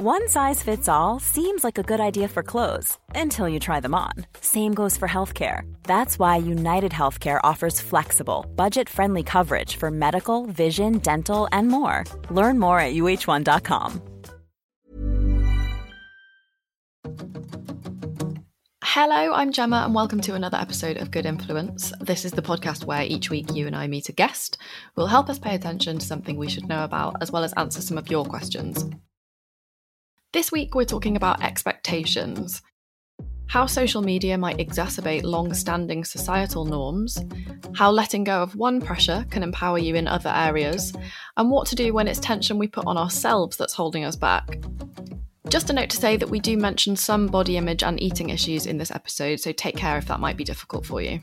One size fits all seems like a good idea for clothes until you try them on. Same goes for healthcare. That's why United Healthcare offers flexible, budget friendly coverage for medical, vision, dental, and more. Learn more at uh1.com. Hello, I'm Gemma, and welcome to another episode of Good Influence. This is the podcast where each week you and I meet a guest who will help us pay attention to something we should know about, as well as answer some of your questions. This week, we're talking about expectations how social media might exacerbate long standing societal norms, how letting go of one pressure can empower you in other areas, and what to do when it's tension we put on ourselves that's holding us back. Just a note to say that we do mention some body image and eating issues in this episode, so take care if that might be difficult for you.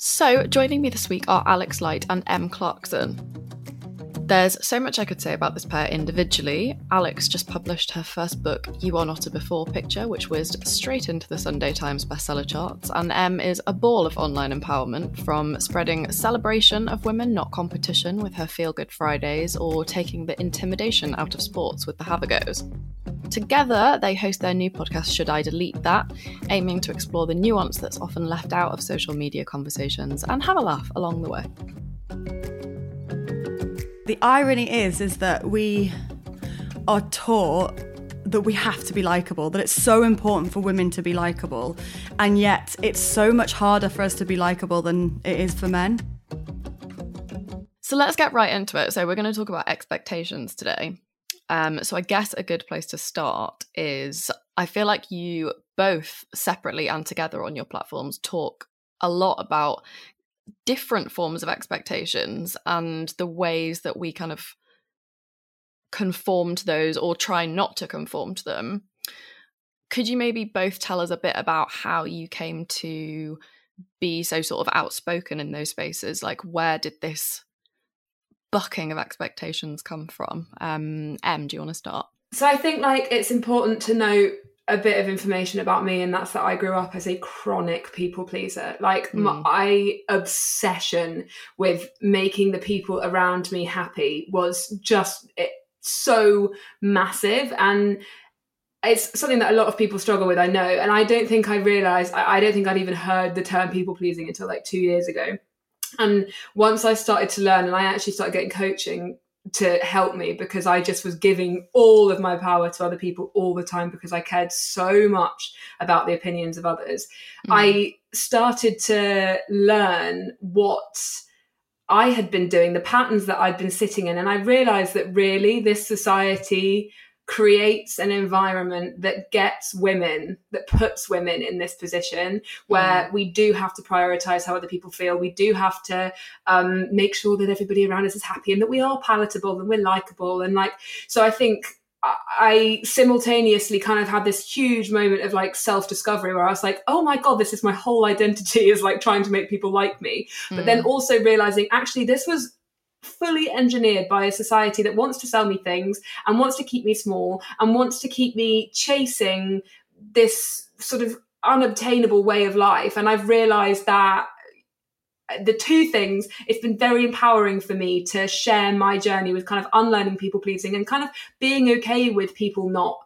So, joining me this week are Alex Light and Em Clarkson. There's so much I could say about this pair individually. Alex just published her first book, You Are Not a Before Picture, which whizzed straight into the Sunday Times bestseller charts. And Em is a ball of online empowerment, from spreading celebration of women, not competition, with her Feel Good Fridays, or taking the intimidation out of sports with the Have a Goes. Together, they host their new podcast, Should I Delete That, aiming to explore the nuance that's often left out of social media conversations and have a laugh along the way. The irony is, is that we are taught that we have to be likable, that it's so important for women to be likable, and yet it's so much harder for us to be likable than it is for men. So let's get right into it. So, we're going to talk about expectations today. Um, so I guess a good place to start is I feel like you both separately and together on your platforms talk a lot about different forms of expectations and the ways that we kind of conform to those or try not to conform to them. Could you maybe both tell us a bit about how you came to be so sort of outspoken in those spaces? Like, where did this bucking of expectations come from? Um, Em, do you want to start? So I think like it's important to note a bit of information about me, and that's that I grew up as a chronic people pleaser. Like mm. my obsession with making the people around me happy was just it, so massive and it's something that a lot of people struggle with, I know. And I don't think I realized, I, I don't think I'd even heard the term people pleasing until like two years ago. And once I started to learn and I actually started getting coaching to help me because I just was giving all of my power to other people all the time because I cared so much about the opinions of others. Mm. I started to learn what I had been doing, the patterns that I'd been sitting in. And I realized that really this society creates an environment that gets women, that puts women in this position where mm. we do have to prioritize how other people feel. We do have to um, make sure that everybody around us is happy and that we are palatable and we're likable. And like, so I think I simultaneously kind of had this huge moment of like self discovery where I was like, oh my God, this is my whole identity is like trying to make people like me. Mm. But then mm. also realizing actually this was fully engineered by a society that wants to sell me things and wants to keep me small and wants to keep me chasing this sort of unobtainable way of life. And I've realized that the two things it's been very empowering for me to share my journey with kind of unlearning people pleasing and kind of being okay with people not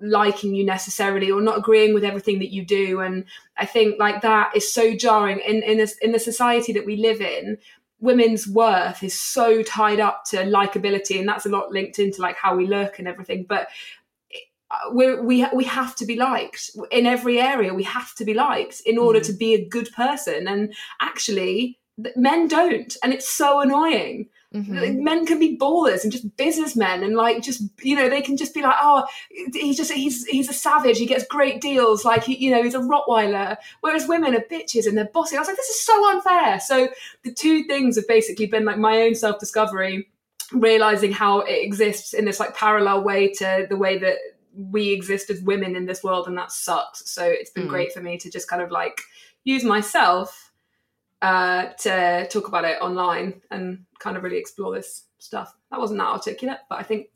liking you necessarily or not agreeing with everything that you do and i think like that is so jarring in in, this, in the society that we live in women's worth is so tied up to likability and that's a lot linked into like how we look and everything but uh, we we we have to be liked in every area we have to be liked in order mm. to be a good person and actually men don't and it's so annoying Mm-hmm. Men can be ballers and just businessmen, and like just you know they can just be like, oh, he's just he's he's a savage. He gets great deals, like he, you know he's a Rottweiler. Whereas women are bitches and they're bossy. I was like, this is so unfair. So the two things have basically been like my own self discovery, realizing how it exists in this like parallel way to the way that we exist as women in this world, and that sucks. So it's been mm. great for me to just kind of like use myself uh, to talk about it online and kind of really explore this stuff. That wasn't that articulate, but I think.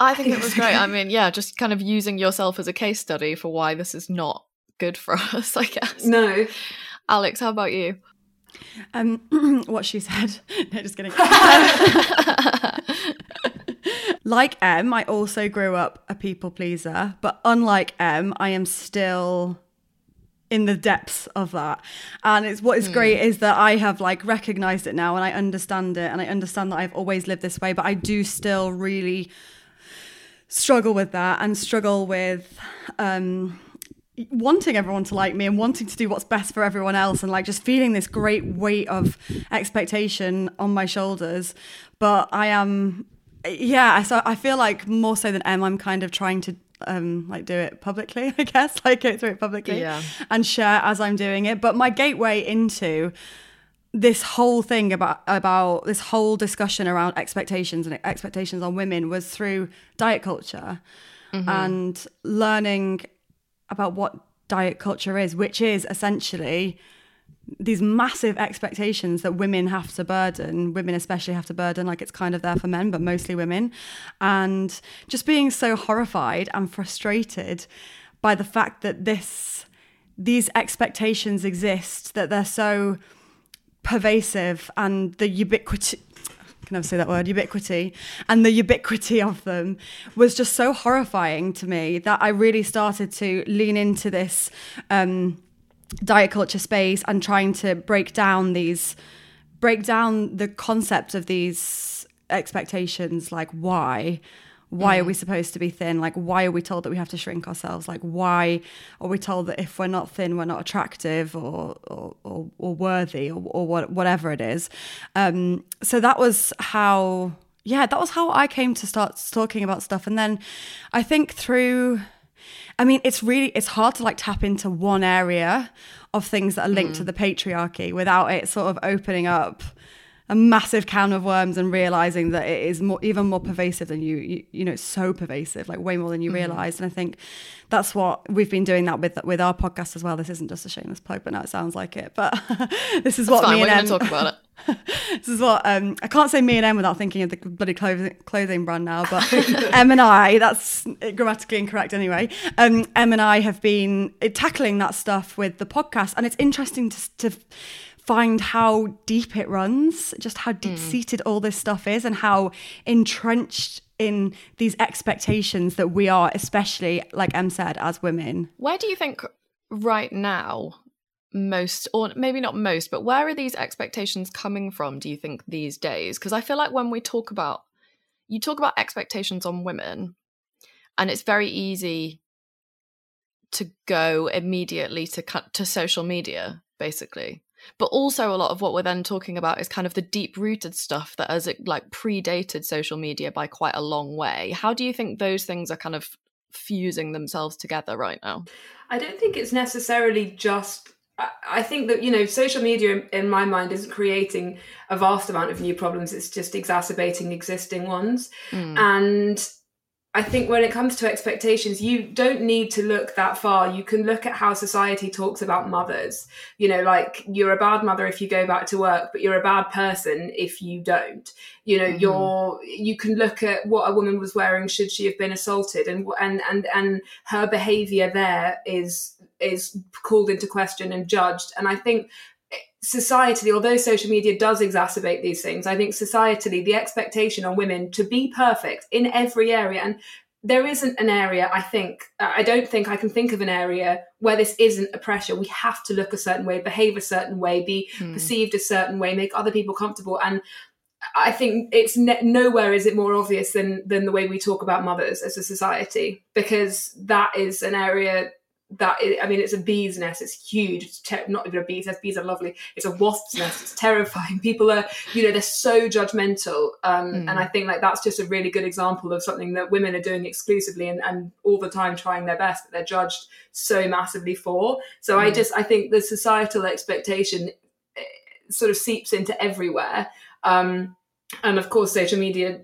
I think it was great. I mean, yeah, just kind of using yourself as a case study for why this is not good for us, I guess. No. Alex, how about you? Um, what she said. no, just kidding. like Em, I also grew up a people pleaser, but unlike Em, I am still in the depths of that. And it's what is great is that I have like recognized it now and I understand it and I understand that I've always lived this way, but I do still really struggle with that and struggle with um wanting everyone to like me and wanting to do what's best for everyone else and like just feeling this great weight of expectation on my shoulders but i am yeah so i feel like more so than em i'm kind of trying to um like do it publicly i guess like go through it publicly Yeah. and share as i'm doing it but my gateway into this whole thing about about this whole discussion around expectations and expectations on women was through diet culture and learning about what diet culture is, which is essentially these massive expectations that women have to burden, women especially have to burden, like it's kind of there for men, but mostly women. And just being so horrified and frustrated by the fact that this these expectations exist, that they're so pervasive and the ubiquity can I say that word ubiquity and the ubiquity of them was just so horrifying to me that I really started to lean into this um, diet culture space and trying to break down these break down the concept of these expectations like why? Why are we supposed to be thin? Like why are we told that we have to shrink ourselves? Like why are we told that if we're not thin we're not attractive or or, or, or worthy or, or what, whatever it is? Um so that was how yeah that was how i came to start talking about stuff. And then i think through I mean, it's really it's hard to like tap into one area of things that are linked to hmm. the patriarchy without it sort of opening up a massive can of worms and realizing that it is more even more pervasive than you you, you know it's so pervasive like way more than you realize and i think that's what we've been doing that with with our podcast as well. This isn't just a shameless plug but now it sounds like it. But this is what Fine, me we're and Em, talk about it. this is what um, I can't say me and Em without thinking of the bloody clothing, clothing brand now, but Em and I, that's grammatically incorrect anyway. Um, Em and I have been uh, tackling that stuff with the podcast, and it's interesting to, to find how deep it runs, just how hmm. deep seated all this stuff is, and how entrenched in these expectations that we are, especially like Em said, as women. Where do you think right now most or maybe not most but where are these expectations coming from do you think these days? Because i feel like when we talk about you talk about expectations on women and it's very easy to go immediately to cut to social media basically but also a lot of what we're then talking about is kind of the deep rooted stuff that has it like predated social media by quite a long way how do you think those things are kind of fusing themselves together right now I don't think it's necessarily just. I- think that you know, social media, in- in my mind, isn't creating a vast amount of new problems. It's just exacerbating existing ones. Mm. And I think when it comes to expectations, you don't need to look that far. You can look at how society talks about mothers. You know, like you're a bad mother if you go back to work, but you're a bad person if you don't. You know, mm-hmm. you're you can look at what a woman was wearing should she have been assaulted, and and and and her behaviour there is is called into question and judged. And I think societally, although social media does exacerbate these things, I think societally, the expectation on women to be perfect in every area, and there isn't an area, I think, uh, I don't think I can think of an area where this isn't a pressure. We have to look a certain way, behave a certain way, be hmm. perceived a certain way, make other people comfortable. And I think it's ne- nowhere is it more obvious than than the way we talk about mothers as a society, because that is an area that i I mean, it's a bee's nest. It's huge. It's ter- not even a bee's nest. Bees are lovely. It's a wasp's nest. It's terrifying. People are, you know, they're so judgmental. Um, And I think like that's just a really good example of something that women are doing exclusively and, and all the time trying their best that they're judged so massively for. So I just I think the societal expectation eh, sort of seeps into everywhere. Um, and of course, social media,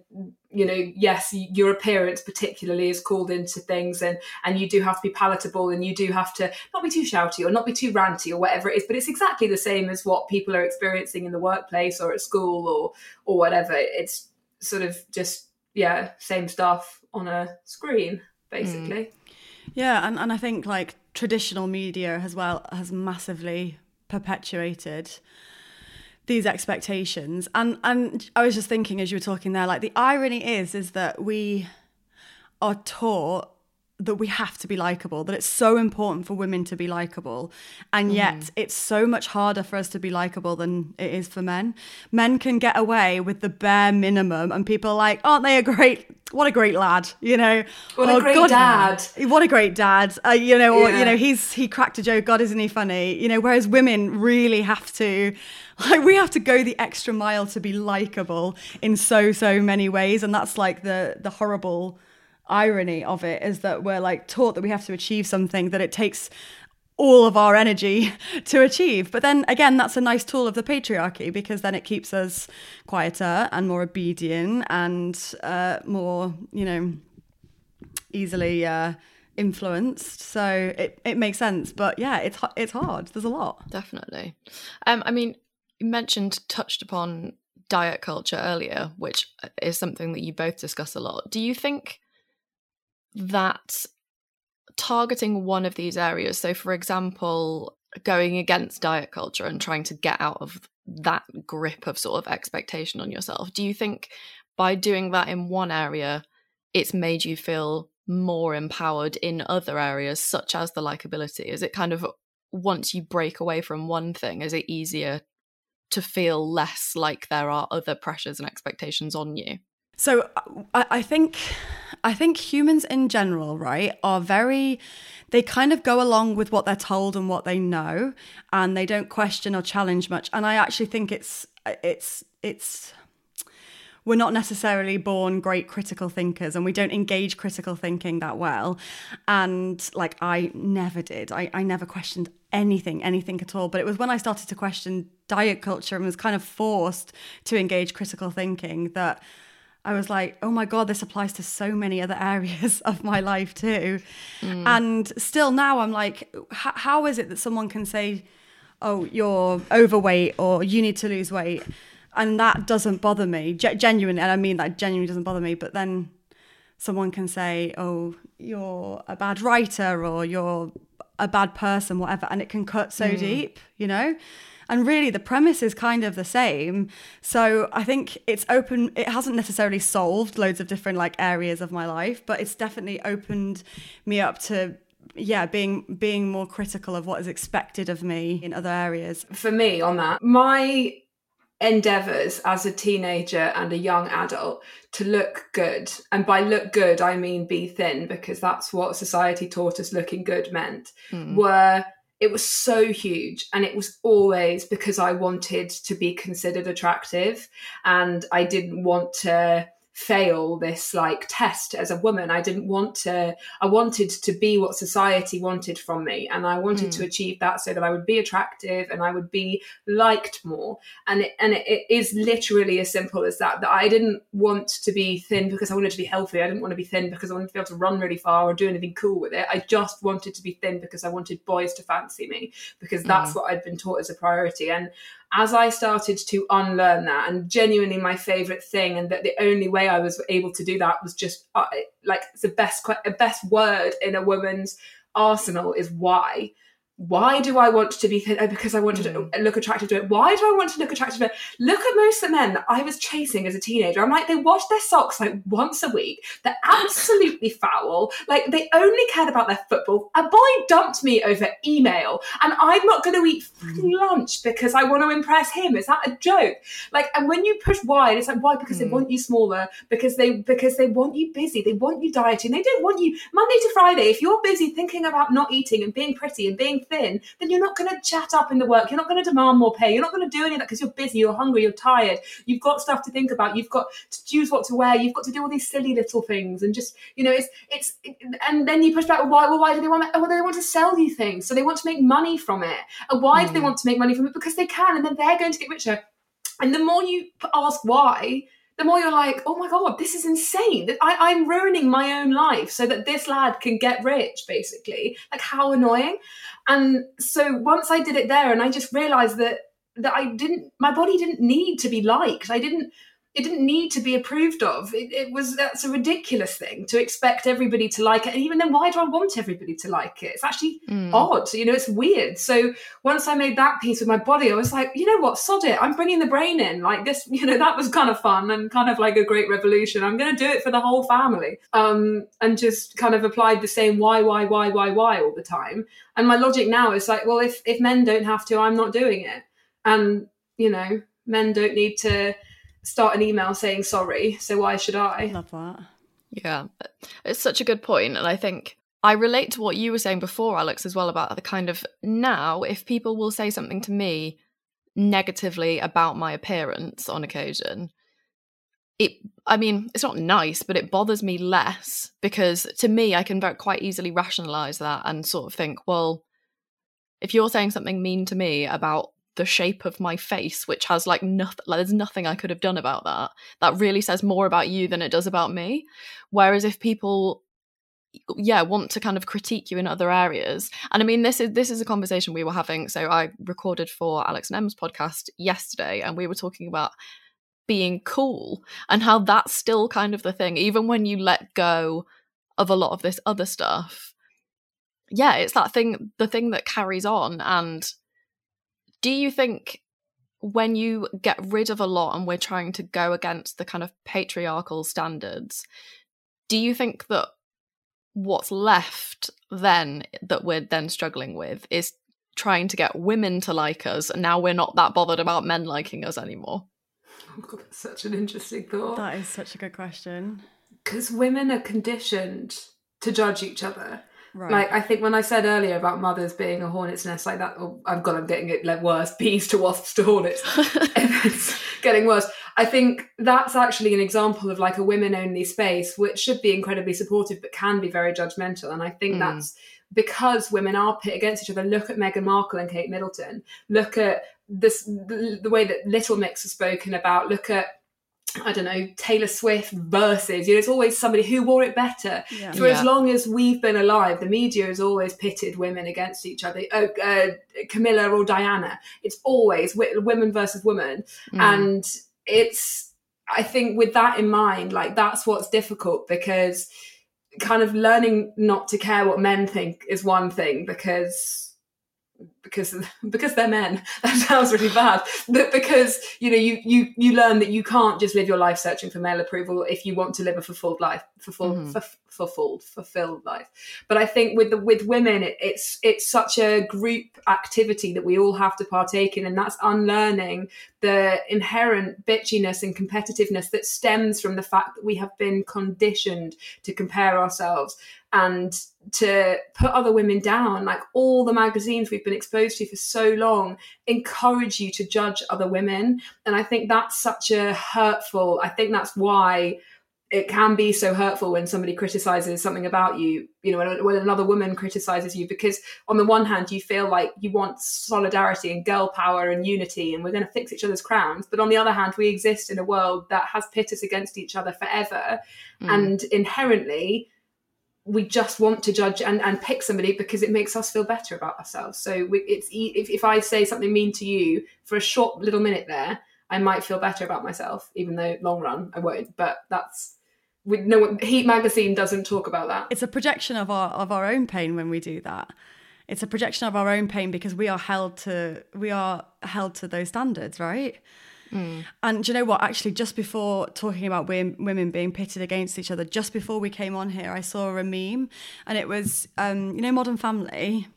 you know, yes, your appearance particularly is called into things, and and you do have to be palatable, and you do have to not be too shouty or not be too ranty or whatever it is. But it's exactly the same as what people are experiencing in the workplace or at school or or whatever. It's sort of just yeah, same stuff on a screen, basically. Mm. Yeah, and, and I think like traditional media as well has massively perpetuated these expectations. And and I was just thinking as you were talking there like the irony is is that we are taught that we have to be likable, that it's so important for women to be likable. And yet mm. it's so much harder for us to be likable than it is for men. Men can get away with the bare minimum, and people are like, aren't they a great, what a great lad, you know? What oh, a great God, dad. What a great dad, uh, you know, or, you know, he's, he cracked a joke, God, isn't he funny? You know, whereas women really have to, like, we have to go the extra mile to be likable in so, so many ways. And that's like the, the horrible, irony of it is that we're like taught that we have to achieve something that it takes all of our energy to achieve. But then again, that's a nice tool of the patriarchy because then it keeps us quieter and more obedient and uh, more, you know, easily uh, influenced. So it, it makes sense. But yeah, it's it's hard. There's a lot. Definitely. Um, I mean, you mentioned touched upon diet culture earlier, which is something that you both discuss a lot. Do you think that targeting one of these areas, so for example, going against diet culture and trying to get out of that grip of sort of expectation on yourself, do you think by doing that in one area, it's made you feel more empowered in other areas, such as the likability? Is it kind of once you break away from one thing, is it easier to feel less like there are other pressures and expectations on you? So I, think I think humans in general, right, are very they kind of go along with what they're told and what they know, and they don't question or challenge much. And I actually think it's it's it's we're not necessarily born great critical thinkers and we don't engage critical thinking that well. And like I never did. I, I never questioned anything, anything at all. But it was when I started to question diet culture and was kind of forced to engage critical thinking that I was like, oh my God, this applies to so many other areas of my life too. Mm. And still now I'm like, how is it that someone can say, oh, you're overweight or you need to lose weight? And that doesn't bother me, G- genuinely. And I mean that genuinely doesn't bother me. But then someone can say, oh, you're a bad writer or you're a bad person, whatever. And it can cut so mm. deep, you know? And really, the premise is kind of the same. So I think it's open, it hasn't necessarily solved loads of different like areas of my life, but it's definitely opened me up to yeah being being more critical of what is expected of me in other areas for me on that my endeavors as a teenager and a young adult to look good and by look good i mean be thin because that's what society taught us looking good meant mm. were it was so huge and it was always because i wanted to be considered attractive and i didn't want to fail this like test as a woman i didn't want to i wanted to be what society wanted from me and i wanted mm. to hmm. achieve that so that i would be attractive and i would be liked more and it, and it, it is literally as simple as that that i didn't want to be thin because i wanted to be healthy i didn't want to be thin because i wanted to be able to run really far or do anything cool with it i just wanted to be thin because i wanted boys to fancy me because that's mm. what i'd been taught as a priority and as I started to unlearn that, and genuinely my favorite thing, and that the only way I was able to do that was just uh, like the best, best word in a woman's arsenal is why why do I want to be thin? Oh, because I wanted mm. to look attractive to it. Why do I want to look attractive to it? Look at most of the men that I was chasing as a teenager. I'm like, they wash their socks like once a week. They're absolutely foul. Like they only cared about their football. A boy dumped me over email, and I'm not going to eat mm. lunch because I want to impress him. Is that a joke? Like, and when you push wide, it's like why? Because mm. they want you smaller. Because they because they want you busy. They want you dieting. They don't want you Monday to Friday. If you're busy thinking about not eating and being pretty and being thin, then you're not going to chat up in the work. You're not going to demand more pay. You're not going to do any of that because you're busy, you're hungry, you're tired. You've got stuff to think about. You've got to choose what to wear. You've got to do all these silly little things and just, you know, it's, it's, and then you push back, why, well, why do they want? Oh, well, they want to sell you things. So they want to make money from it. And why mm. do they hmm. want to make money from it? Because they can. And then they're going to get richer. And the more you ask why, the more you're like, oh my God, this is insane. I, am ruining my own life so that this lad can get rich, basically. Like, how annoying. And so once I did it there, and I just realized that that I didn't, my body didn't need to be liked. I didn't, it didn't need to be approved of. It, it, was that's a ridiculous thing to expect everybody to like it. And even then, why do I want everybody to like it? It's actually mm. odd, you know. It's weird. So once I made that piece with my body, I was like, you know what, sod it. I'm bringing the brain in. Like this, you know, that was kind of fun and kind of like a great revolution. I'm going to do it for the whole family. Um, and just kind of applied the same why, why, why, why, why all the time. And my logic now is like, well, if if men don't have to, I'm not doing it. And you know, men don't need to start an email saying sorry. So why should I? Love that. Yeah, it's such a good point, and I think I relate to what you were saying before, Alex, as well about the kind of now if people will say something to me negatively about my appearance on occasion. It, I mean, it's not nice, but it bothers me less because to me, I can very, quite easily rationalize that and sort of think, well, if you're saying something mean to me about the shape of my face, which has like nothing, like there's nothing I could have done about that. That really says more about you than it does about me. Whereas if people yeah want to kind of critique you in other areas and i mean this is this is a conversation we were having so i recorded for alex and em's podcast yesterday and we were talking about being cool and how that's still kind of the thing even when you let go of a lot of this other stuff yeah it's that thing the thing that carries on and do you think when you get rid of a lot and we're trying to go against the kind of patriarchal standards, do you think that what's left then that we're then struggling with is trying to get women to like us and now we're not that bothered about men liking us anymore? Oh God, that's such an interesting thought. That is such a good question. Because women are conditioned to judge each other. Right. Like I think when I said earlier about mothers being a hornet's nest like that, oh, I've got I'm getting it like worse, bees to wasps to hornets. it's getting worse. I think that's actually an example of like a women only space, which should be incredibly supportive but can be very judgmental. And I think mm. that's because women are pit against each other. Look at Meghan Markle and Kate Middleton. Look at this the, the way that Little Mix has spoken about. Look at I don't know, Taylor Swift versus, you know, it's always somebody who wore it better. Yeah. For yeah. as long as we've been alive, the media has always pitted women against each other. Oh, uh, Camilla or Diana. It's always w- women versus women. Mm. And it's, I think with that in mind, like that's what's difficult because kind of learning not to care what men think is one thing because because because they're men. That sounds really bad. But because you know you you you learn that you can't just live your life searching for male approval if you want to live a fulfilled life fulfilled mm-hmm. fulfilled fulfilled life. But i think with the with women it, it's it's such a group activity that we all have to partake in and that's unlearning the inherent bitchiness and competitiveness that stems from the fact that we have been conditioned to compare ourselves and to put other women down. Like all the magazines we've been exposed to for so long encourage you to judge other women. And i think that's such a hurtful i think that's why it can be so hurtful when somebody criticizes something about you you know when, when, another woman criticizes you because on the one hand you feel like you want solidarity and girl power and unity and we're going to fix each other's crowns. But on the other hand we exist in a world that has pit us against each other forever. Mm. and inherently we just want to judge and, and pick somebody because it makes us feel better about ourselves. So we, it's if, if I say something mean to you for a short little minute there, I might feel better about myself, even though long run I won't. But that's we no Heat magazine doesn't talk about that. It's a projection of our of our own pain when we do that. It's a projection of our own pain because we are held to we are held to those standards, right? Mm. And do you know what? Actually, just before talking about women being pitted against each other, just before we came on here, I saw a meme, and it was, um, you know, Modern Family.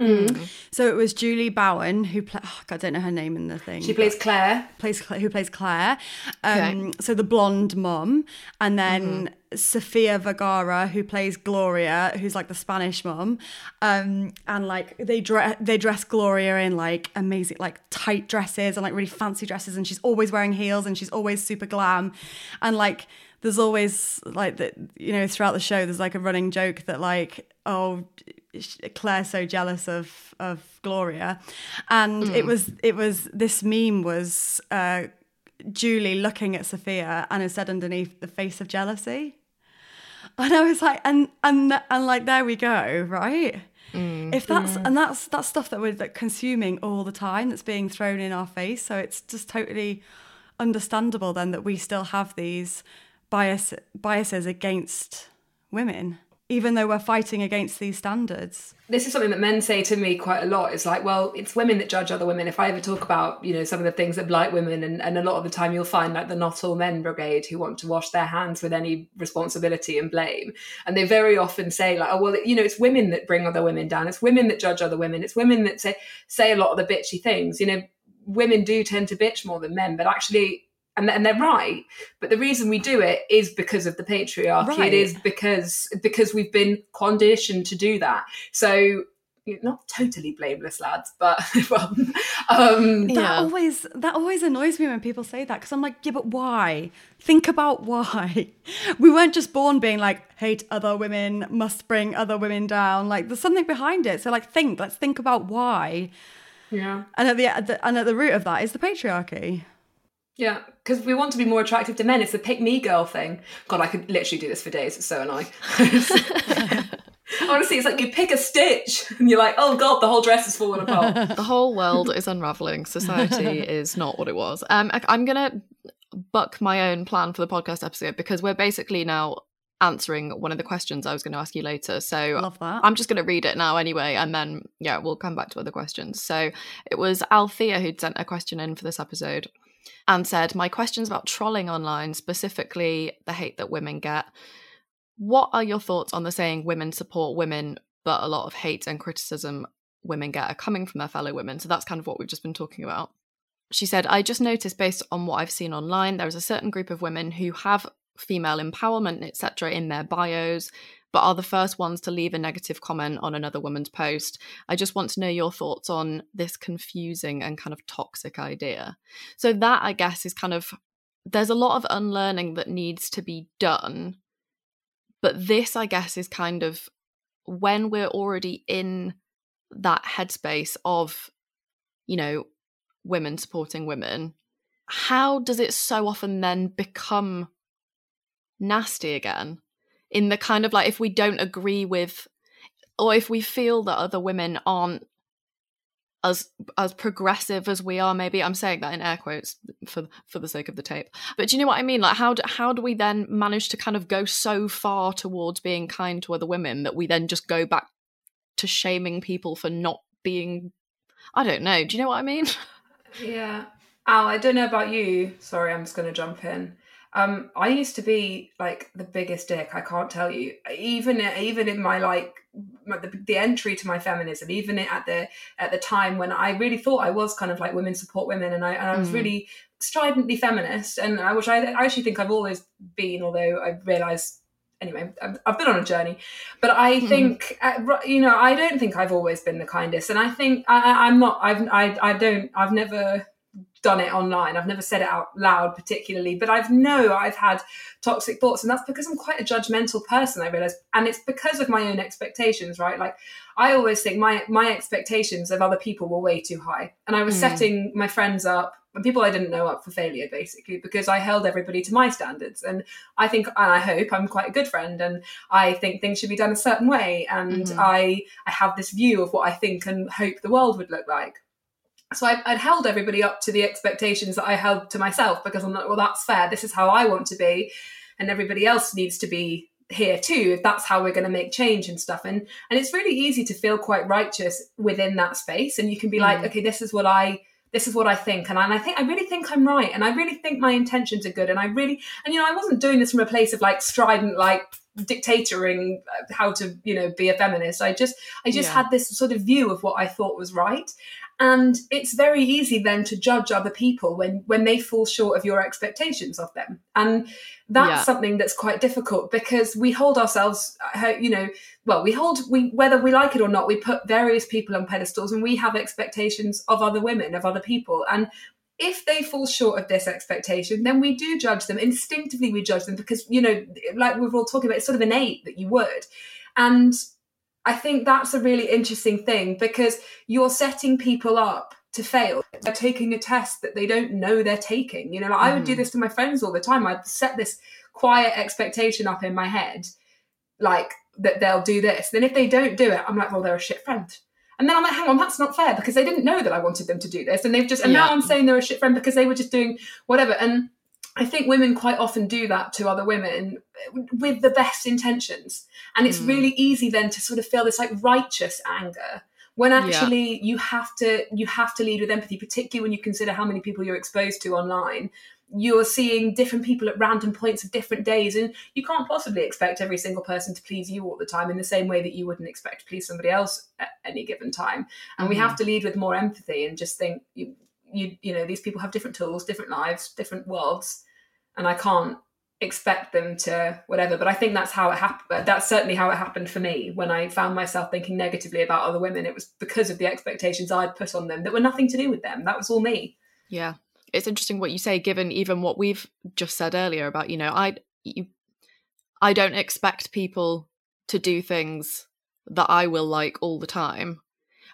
Mm. So it was Julie Bowen who played. Oh, I don't know her name in the thing. She plays Claire. Plays who plays Claire. Um, okay. So the blonde mum, and then mm-hmm. Sofia Vergara who plays Gloria, who's like the Spanish mum. Um, and like they dress they dress Gloria in like amazing like tight dresses and like really fancy dresses, and she's always wearing heels and she's always super glam, and like there's always like that you know throughout the show there's like a running joke that like oh Claire's so jealous of of Gloria, and mm. it was it was this meme was uh, Julie looking at Sofia and it said underneath the face of jealousy, and I was like, and and and like there we go, right? Mm. If that's mm. and that's that's stuff that we're like, consuming all the time, that's being thrown in our face. So it's just totally understandable then that we still have these bias biases against women even though we're fighting against these standards. This is something that men say to me quite a lot. It's like, well, it's women that judge other women. If I ever talk about, you know, some of the things that blight women, and, and a lot of the time you'll find like the not all men brigade who want to wash their hands with any responsibility and blame. And they very often say, like, oh, well, you know, it's women that bring other women down. It's women that judge other women. It's women that say say a lot of the bitchy things. You know, women do tend to bitch more than men, but actually and, and they're right but the reason we do it is because of the patriarchy. Right. it is because because we've been conditioned to do that. So not totally blameless lads but well, um, that always that always annoys me when people say that because i'm like yeah but why? Think about why. We weren't just born being like hate other women must bring other women down. Like there's something behind it. So like think let's think about why. Yeah. And at the, at the and at the root of that is the patriarchy yeah, because we want to be more attractive to men. It's the pick me girl thing. God, I could literally do this for days. It's so annoying. Honestly, it's like you pick a stitch and you're like, oh God, the whole dress is falling apart. the whole world is unraveling. Society is not what it was. Um, I, I'm going to buck my own plan for the podcast episode because we're basically now answering one of the questions I was going to ask you later. So Love that. I'm just going to read it now anyway, and then yeah, we'll come back to other questions. So it was Althea who'd sent a question in for this episode and said, My questions about trolling online, specifically the hate that women get. What are your thoughts on the saying women support women, but a lot of hate and criticism women get are coming from their fellow women? So that's kind of what we've just been talking about. She said, I just noticed based on what I've seen online, there is a certain group of women who have female empowerment, etc., in their bios, but are the first ones to leave a negative comment on another woman's post. I just want to know your thoughts on this confusing and kind of toxic idea. So, that I guess is kind of there's a lot of unlearning that needs to be done. But this, I guess, is kind of when we're already in that headspace of, you know, women supporting women, how does it so often then become nasty again? In the kind of like if we don't agree with or if we feel that other women aren't as as progressive as we are maybe i'm saying that in air quotes for for the sake of the tape but do you know what i mean? Like how do, how do we then manage to kind of go so far towards being kind to other women that we then just go back to shaming people for not being i don't know do you know what i mean? Yeah. Al i don't know about you. Sorry i'm just going to jump in um, I used to be like the biggest dick. I can't tell you. Even even in my like the, the, entry to my feminism, even at the at the time when I really thought I was kind of like women support women, and I and I was mm. really stridently feminist, and I, which I, I actually think I've always been. Although I realise anyway i've been on a journey but i mm think uh, you know i don't think i've always been the kindest and i think I, am not i've I, I don't i've never done it online. I've never said it out loud particularly, but I've know I've had toxic thoughts, and that's because I'm quite a judgmental person. I realize, and it's because of my own expectations, right? Like I always think my my expectations of other people were way too high, and I was mm. setting my friends up and people I didn't know up for failure, basically, because I held everybody to my standards. And I think, and I hope, I'm quite a good friend, and I think things should be done a certain way, and mm-hmm. I I have this view of what I think and hope the world would look like so I, would held everybody up to the expectations that I held to myself because I'm like, well, that's fair. This is how I want to be, and everybody else needs to be here too. If that's how we're going to make change and stuff, and and it's really easy to feel quite righteous within that space, and you can be mm. like, okay, this is what I this is what I think, and I, and I think I really think I'm right, and I really think my intentions are good, and I really and you know I wasn't doing this from a place of like strident like dictatoring how to you know be a feminist i just i just yeah. had this sort of view of what i thought was right and it's very easy then to judge other people when when they fall short of your expectations of them and that's yeah. something that's quite difficult because we hold ourselves uh, you know well we hold we whether we like it or not we put various people on pedestals and we have expectations of other women of other people and if they fall short of this expectation, then we do judge them. Instinctively, we judge them because, you know, like we've all talking about, it's sort of innate that you would. And I think that's a really interesting thing because you're setting people up to fail. They're taking a test that they don't know they're taking. You know, like mm. I would do mm. this to my friends all the time. I'd set this quiet expectation up in my head, like that they'll do this. Then if they don't do it, I'm like, well, they're a shit friend. And then I'm like, hang on, that's not fair because they didn't know that I wanted them to do this. And they've just, and yeah. now I'm saying they're a shit friend because they were just doing whatever. And I think women quite often do that to other women with the best intentions. And it's mm. really easy then to sort of feel this like righteous anger when actually yeah. you have to you have to lead with empathy particularly when you consider how many people you're exposed to online you're seeing different people at random points of different days and you can't possibly expect every single person to please you all the time in the same way that you wouldn't expect to please somebody else at any given time and mm. we have to lead with more empathy and just think you, you you know these people have different tools different lives different worlds and i can't expect them to whatever but i think that's how it happened uh, that's certainly how it happened for me. When i found myself thinking negatively about other women it was because of the expectations i'd put on them that were nothing to do with them. That was all me. Yeah. It's interesting what you say, given even what we've just said earlier about you know I you, I don't expect people to do things that I will like all the time.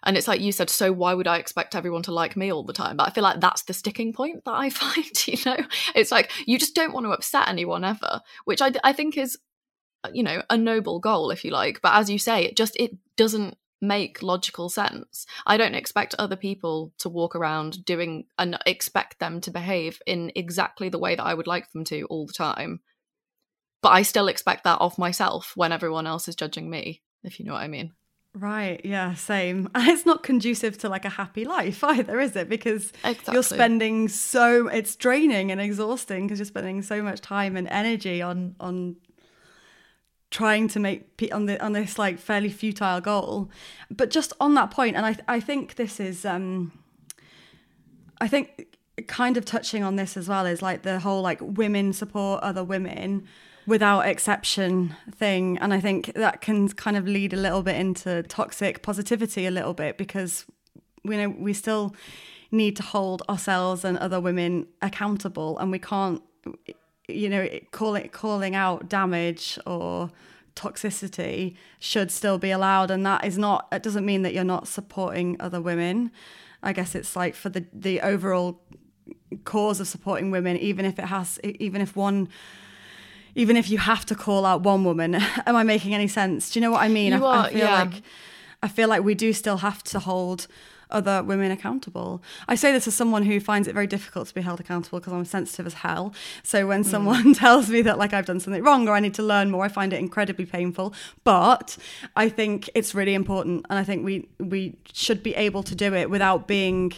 And it's like you said, so why would I expect everyone to like me all the time? But I feel like that's the sticking point that I find, you know? It's like you just don't want to upset anyone ever, which I, I think is, uh, you know, a noble goal, if you like. But as you say, it just, it doesn't make logical sense. I don't expect other people to walk around doing and expect them to behave in exactly the way that I would like them to all the time. But I still expect that of myself when everyone else is judging me, if you know what I mean. Right, yeah, same. And it's not conducive to like a happy life either, is it? Because exactly. you're spending so it's draining and exhausting because you're spending so much time and energy on on trying to make on the on this like fairly futile goal but just on that point and i i think this is um i think kind of touching on this as well is like the whole like women support other women without exception thing and i think that can kind of lead a little bit into toxic positivity a little bit because we know we still need to hold ourselves and other women accountable and we can't you know, call it calling out damage or toxicity should still be allowed, and that is not. It doesn't mean that you're not supporting other women. I guess it's like for the the overall cause of supporting women, even if it has, even if one even if you have to call out one woman am i making any sense do you know what i mean you I, are, I feel yeah. like i feel like we do still have to hold other women accountable. I say this as someone who finds it very difficult to be held accountable because I'm sensitive as hell. So when mm. someone tells me that like I've done something wrong or I need to learn more, I find it incredibly painful. But I think it's really important and I think we we should be able to do it without being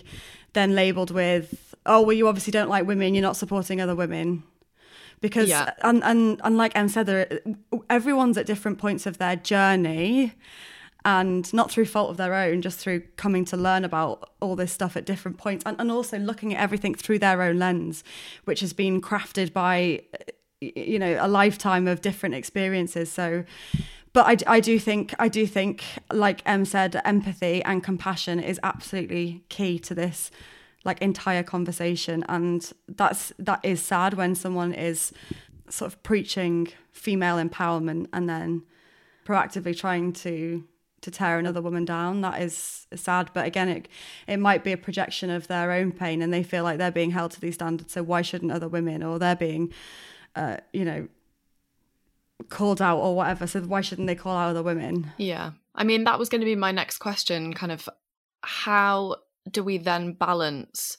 then labeled with oh well you obviously don't like women, you're not supporting other women because yeah. and, and and like Em said, there, everyone's at different points of their journey, and not through fault of their own, just through coming to learn about all this stuff at different points and, and also looking at everything through their own lens, which has been crafted by, you know, a lifetime of different experiences. So, but I, I do think, I do think, like Em said, empathy and compassion is absolutely key to this like entire conversation. And that's, that is sad when someone is sort of preaching female empowerment and then proactively trying to to tear another woman down. That is sad. But again, it it might be a projection of their own pain, and they feel like they're being held to these standards. So why shouldn't other women, or they're being, uh, you know, called out or whatever? So why shouldn't they call out other women? Yeah, I mean that was going to be my next question. Kind of, how do we then balance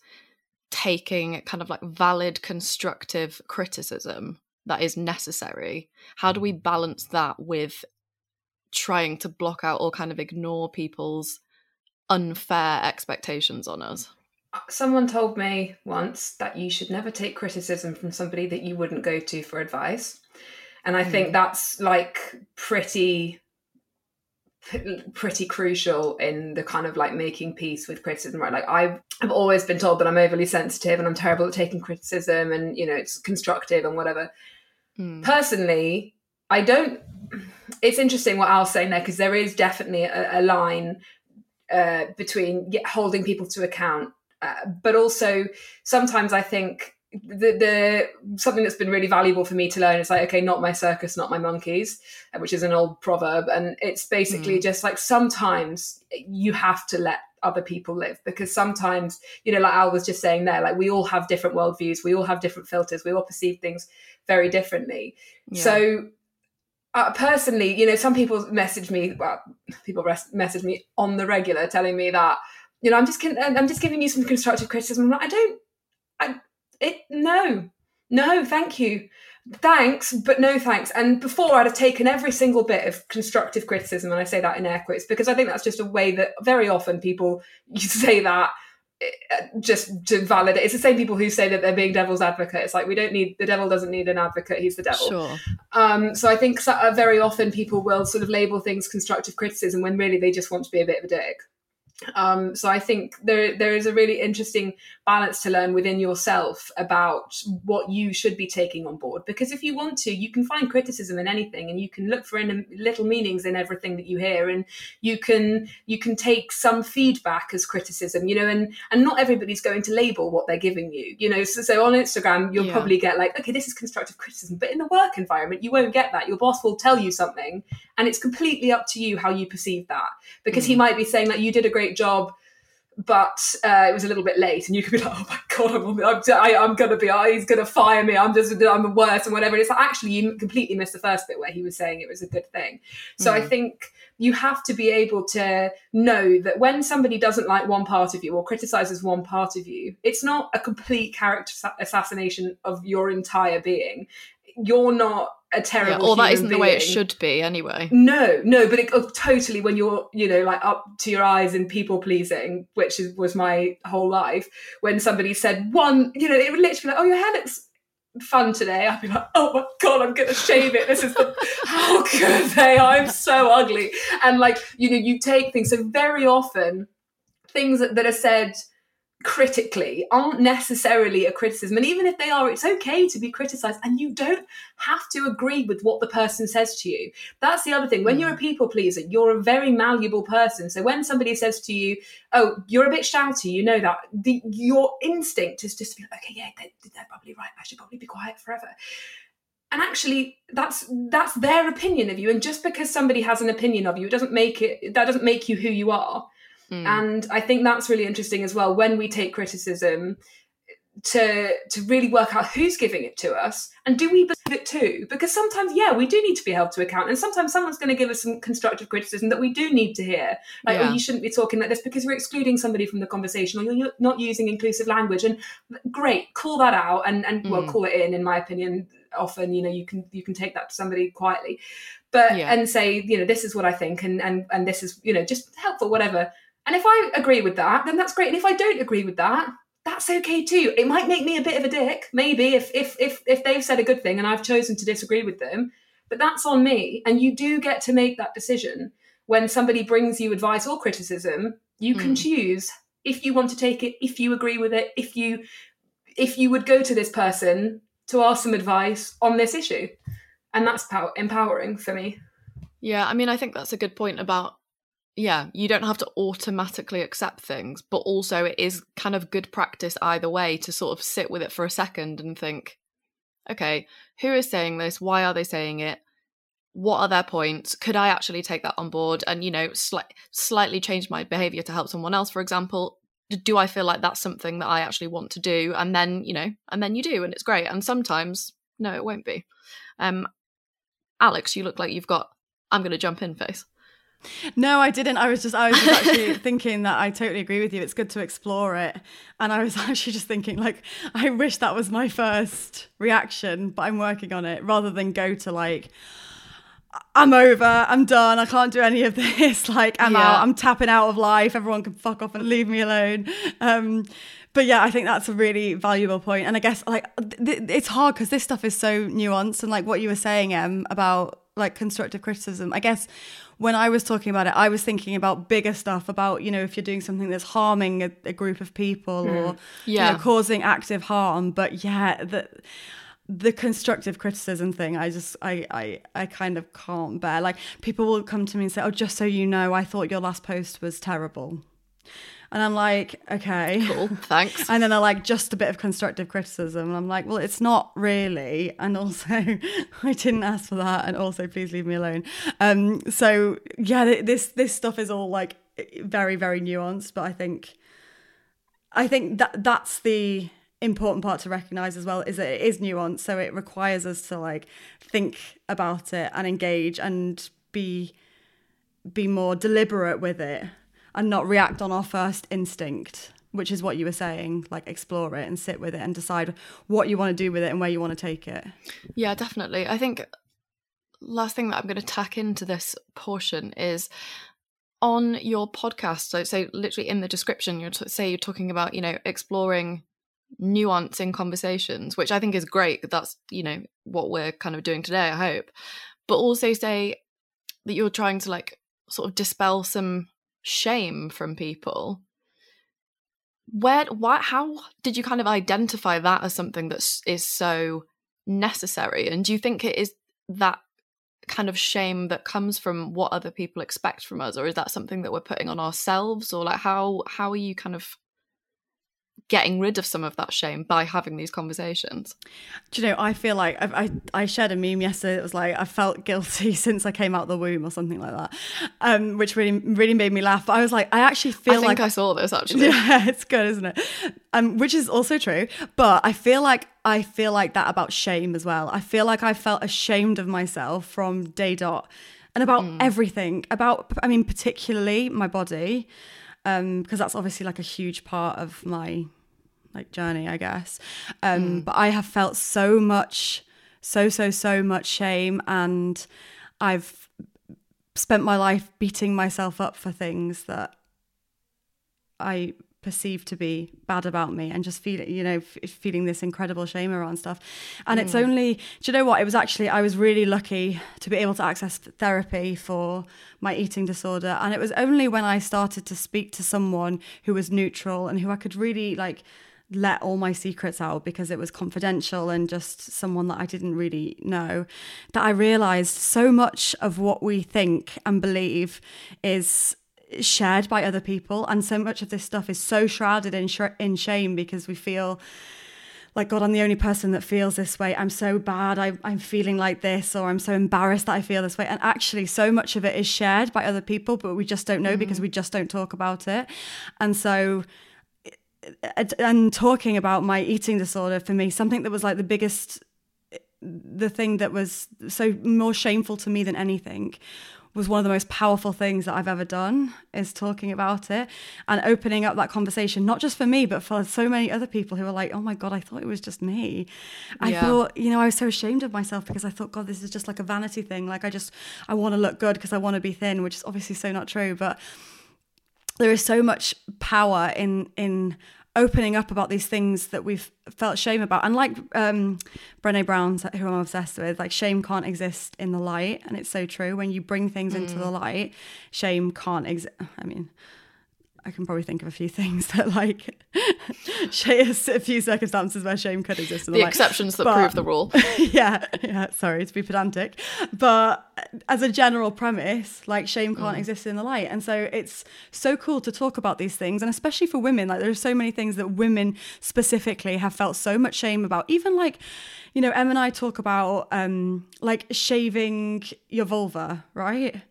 taking kind of like valid constructive criticism? that is necessary how do we balance that with trying to block out or kind of ignore people's unfair expectations on us. Someone told me once that you should never take criticism from somebody that you wouldn't go to for advice. And I mm. think that's like pretty pretty crucial in the kind of like making peace with criticism right like i've i've always been told that i'm overly sensitive and i'm terrible at taking criticism and you know it's constructive and whatever mm. personally i don't it's interesting what Al's saying there because there is definitely a, a line uh, between holding people to account, uh, but also sometimes I think the, the something that's been really valuable for me to learn is like okay not my circus not my monkeys uh, which is an old proverb and it's basically mm. just like sometimes you have to let other people live because sometimes you know like al was just saying there like we all have different worldviews we all have different filters we all perceive things very differently yeah. so uh, personally, you know, some people message me. Well, people rest, message me on the regular, telling me that you know I'm just I'm just giving you some constructive criticism. I don't. It no. No thank you. Thanks but no thanks. And before i'd have taken every single bit of constructive criticism and i say that in air quotes because i think that's just a way that very often people you say that eh, just to validate it's the same people who say that they're being devil's advocate. It's like we don't need the devil doesn't need an advocate he's the devil. Sure. Um, so i think uh, very often people will sort of label things constructive criticism when really they just want to be a bit of a dick um, so I think there there is a really interesting balance to learn within yourself about what you should be taking on board. Because if you want to, you can find criticism in anything, and you can look for in little meanings in everything that you hear, and you can you can take some feedback as criticism. You know, and and not everybody's going to label what they're giving you. You know, so, so on Instagram you'll yeah. probably get like, okay, this is constructive criticism, but in the work environment you won't get that. Your boss will tell you something, and it's completely up to you how you perceive that. Because mm. he might be saying that you did a great great job but uh, it was a little bit late, and you could be like, "Oh my god, I'm, I'm, I, am gonna be, oh, he's gonna fire me. I'm just, I'm the worst, and whatever." And it's like, actually, you completely missed the first bit where he was saying it was a good thing. So mm. I think you have to be able to know that when somebody doesn't like one part of you or criticizes one part of you, it's not a complete character assassination of your entire being. You're not a terrible. Yeah, or that isn't being. the way it should be anyway. No, no, but it, oh, totally when you're, you know, like up to your eyes in people pleasing, which is, was my whole life. When somebody said one, you know, it would literally be like, "Oh, your hair looks fun today." I'd be like, "Oh my god, I'm gonna shave it. This is the how could they? I'm so ugly." And like, you know, you take things so very often things that, that are said critically aren't necessarily a criticism. And even if they are, it's okay to be criticized and you don't have to agree with what the person says to you. That's the other thing. When you're a mm. people pleaser, you're a very malleable person. So when somebody says to you, oh, you're a bit shouty, you know that, the, your instinct is just to be like, okay, yeah, they, they're probably right. I should probably be quiet forever and actually that's that's their opinion of you and just because somebody has an opinion of you it doesn't make it that doesn't make you who you are Mm. And I think that's really interesting as well when we take criticism to to really work out who's giving it to us and do we believe it too because sometimes yeah we do need to be held to account and sometimes someone's going to give us some constructive criticism that we do need to hear like oh, yeah. oh you shouldn't be talking like this because we're excluding somebody from the conversation or you're not using inclusive language and great call that out and and mm. well call it in in my opinion often you know you can you can take that to somebody quietly but yeah. and say you know this is what i think and and and this is you know just helpful whatever and if I agree with that, then that's great. And if I don't agree with that, that's okay too. It might make me a bit of a dick, maybe if if if if they've said a good thing and I've chosen to disagree with them, but that's on me. And you do get to make that decision when somebody brings you advice or criticism. You can mm. choose if you want to take it, if you agree with it, if you if you would go to this person to ask some advice on this issue. And that's pow- empowering for me. Yeah, I mean, I think that's a good point about yeah, you don't have to automatically accept things, but also it is kind of good practice either way to sort of sit with it for a second and think, okay, who is saying this? Why are they saying it? What are their points? Could I actually take that on board and, you know, sli- slightly change my behavior to help someone else, for example? Do I feel like that's something that I actually want to do? And then, you know, and then you do, and it's great. And sometimes, no, it won't be. Um, Alex, you look like you've got I'm going to jump in face. No, I didn't. I was just I was just actually thinking that I totally agree with you. It's good to explore it. And I was actually just thinking like I wish that was my first reaction, but I'm working on it rather than go to like I'm over, I'm done, I can't do any of this. Like I'm yeah. out, I'm tapping out of life. Everyone can fuck off and leave me alone. Um but yeah, I think that's a really valuable point. And I guess like th- it's hard because this stuff is so nuanced and like what you were saying, Em, about like constructive criticism. I guess when I was talking about it, I was thinking about bigger stuff about, you know, if you're doing something that's harming a, a group of people mm. or yeah. you know, causing active harm. But yeah, the the constructive criticism thing, I just I, I I kind of can't bear. Like people will come to me and say, Oh, just so you know, I thought your last post was terrible. And I'm like, okay. Cool, thanks. And then they're like, just a bit of constructive criticism. And I'm like, well, it's not really. And also, I didn't ask for that. And also, please leave me alone. Um, so yeah, this this stuff is all like very, very nuanced. But I think, I think that that's the important part to recognize as well is that it is nuanced so it requires us to like think about it and engage and be be more deliberate with it and not react on our first instinct which is what you were saying like explore it and sit with it and decide what you want to do with it and where you want to take it. Yeah definitely. I think last thing that i'm going to tack into this portion is on your podcast so so literally in the description you t- say you're talking about you know exploring nuance in conversations which i think is great that's you know what we're kind of doing today i hope. But also say that you're trying to like sort of dispel some shame from people. Where what how did you kind of identify that as something that is so necessary? And do you think it is that kind of shame that comes from what other people expect from us or is that something that we're putting on ourselves or like how how are you kind of getting rid of some of that shame by having these conversations. Do you know, I feel like I, I, I shared a meme yesterday It was like, I felt guilty since I came out the womb or something like that, um, which really, really made me laugh. But I was like, I actually feel I like. I saw this actually. Yeah, it's good, isn't it? Um, which is also true. But I feel like I feel like that about shame as well. I feel like I felt ashamed of myself from day dot and about mm. everything, about, I mean, particularly my body because um, that's obviously like a huge part of my like journey, I guess. Um, mm. But I have felt so much, so so so much shame, and I've spent my life beating myself up for things that I perceived to be bad about me and just feeling you know f- feeling this incredible shame around stuff. And mm. it's only do you know what? It was actually i was really lucky to be able to access therapy for my eating disorder. And it was only when i started to speak to someone who was neutral and who i could really like let all my secrets out because it was confidential and just someone that I didn't really know that I realized so much of what we think and believe is shared by other people and so much of this stuff is so shrouded in sh- in shame because we feel like god i'm the only person that feels this way. I'm so bad. I, i'm feeling like this or i'm so embarrassed that i feel this way. And actually so much of it is shared by other people but we just don't know mm-hmm. because we just don't talk about it. And so eh, eh, and talking about my eating disorder for me something that was like the biggest eh, the thing that was so more shameful to me than anything was one of the most powerful things that I've ever done is talking about it and opening up that conversation, not just for me, but for so many other people who are like, oh my God, I thought it was just me. I yeah. thought, you know, I was so ashamed of myself because I thought, God, this is just like a vanity thing. Like, I just, I want to look good because I want to be thin, which is obviously so not true. But there is so much power in, in, opening up about these things that we've felt shame about. And like um, Brene Brown, who I'm obsessed with, like shame can't exist in the light. And it's so true. When you bring things mm. into the light, shame can't exist. I mean, I can probably think of a few things that like a few circumstances where shame could exist. In the, the exceptions that but, prove the rule. yeah, yeah. Sorry to be pedantic, but as a general premise, like shame can't mm. exist in the light, and so it's so cool to talk about these things, and especially for women. Like there are so many things that women specifically have felt so much shame about. Even like, you know, Em and I talk about um, like shaving your vulva, right?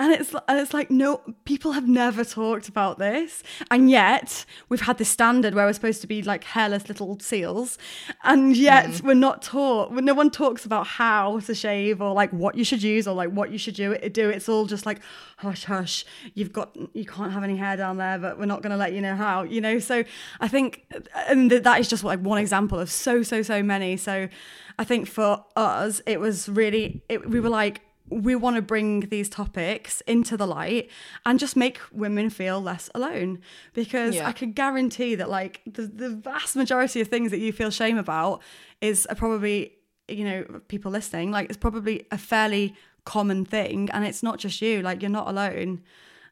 And it's and it's like no people have never talked about this, and yet we've had this standard where we're supposed to be like hairless little seals, and yet mm. we're not taught. No one talks about how to shave or like what you should use or like what you should do. Do it's all just like hush hush. You've got you can't have any hair down there, but we're not going to let you know how. You know, so I think and that is just like one example of so so so many. So I think for us it was really it, we were like we want to bring these topics into the light and just make women feel less alone because yeah. I can guarantee that like the, the vast majority of things that you feel shame about is probably you know people listening like it's probably a fairly common thing and it's not just you like you're not alone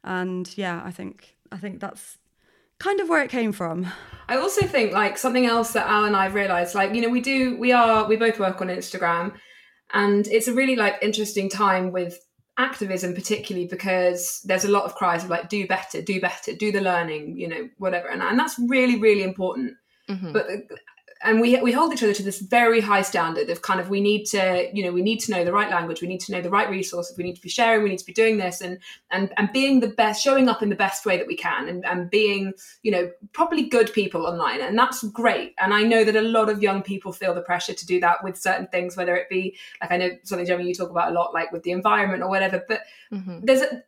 and yeah I think I think that's kind of where it came from. I also think like something else that Al and I've realized like you know we do we are we both work on Instagram and it's a really like interesting time with activism particularly because there's a lot of cries of like do better do better do the learning you know whatever and, and that's really really important mm-hmm. but and we we hold each other to this very high standard of kind of we need to you know we need to know the right language we need to know the right resources we need to be sharing we need to be doing this and and and being the best showing up in the best way that we can and, and being you know probably good people online and that's great and i know that a lot of young people feel the pressure to do that with certain things whether it be like i know something Jeremy you talk about a lot like with the environment or whatever but mm-hmm. there's a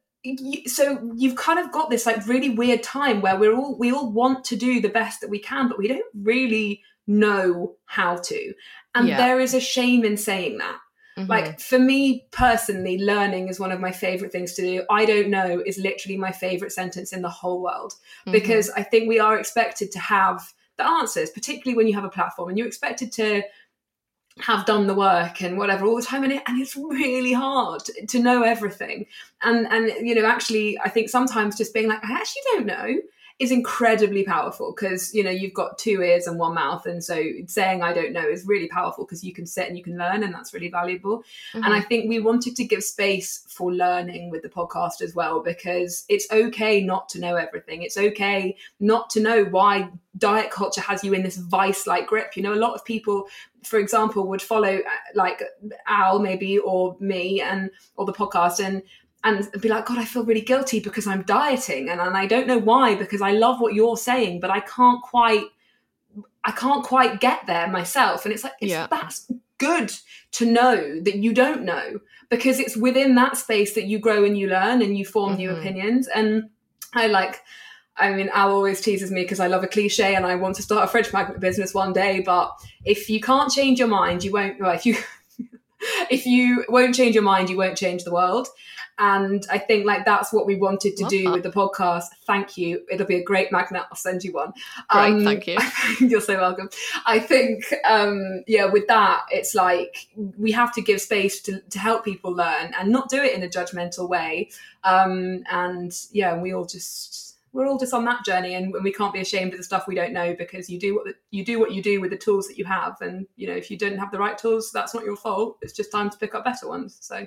so you've kind of got this like really weird time where we're all we all want to do the best that we can but we don't really know how to and yeah. there is a shame in saying that mm-hmm. like for me personally learning is one of my favorite things to do i don't know is literally my favorite sentence in the whole world mm-hmm. because i think we are expected to have the answers particularly when you have a platform and you're expected to have done the work and whatever all the time and, it, and it's really hard to know everything and and you know actually i think sometimes just being like i actually don't know is incredibly powerful because you know you've got two ears and one mouth and so saying i don't know is really powerful because you can sit and you can learn and that's really valuable. Mm-hmm. and i think we wanted to give space for learning with the podcast as well because it's okay not to know everything. It's okay not to know why diet culture has you in this vice like grip. You know a lot of people for example would follow uh, like al maybe or me and or the podcast and and be like, God, I feel really guilty because I'm dieting and, and I don't know why, because I love what you're saying, but I can't quite I can't quite get there myself. And it's like it's, yeah. that's good to know that you don't know because it's within that space that you grow and you learn and you form mm-hmm. new opinions. And I like I mean, Al always teases me because I love a cliche and I want to start a fridge magnet business one day. But if you can't change your mind, you won't. Well, if you if you won't change your mind, you won't change the world. And I think like that's what we wanted to do with the podcast. Thank you. It'll be a great magnet. I'll send you one. Great, um, thank you. you're so welcome. I think um, yeah, with that, it's like we have to give space to, to help people learn and not do it in a judgmental way. Um, and yeah, we all just we're all just on that journey and we can't be ashamed of the stuff we don't know because you do what the, you do what you do with the tools that you have and you know if you didn't have the right tools that's not your fault it's just time to pick up better ones so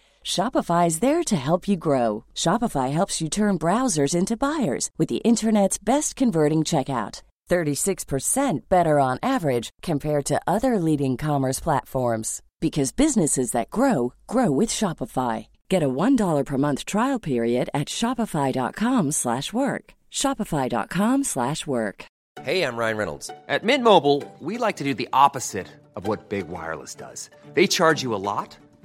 Shopify is there to help you grow. Shopify helps you turn browsers into buyers with the internet's best converting checkout. 36% better on average compared to other leading commerce platforms because businesses that grow grow with Shopify. Get a $1 per month trial period at shopify.com/work. shopify.com/work. Hey, I'm Ryan Reynolds. At Mint Mobile, we like to do the opposite of what Big Wireless does. They charge you a lot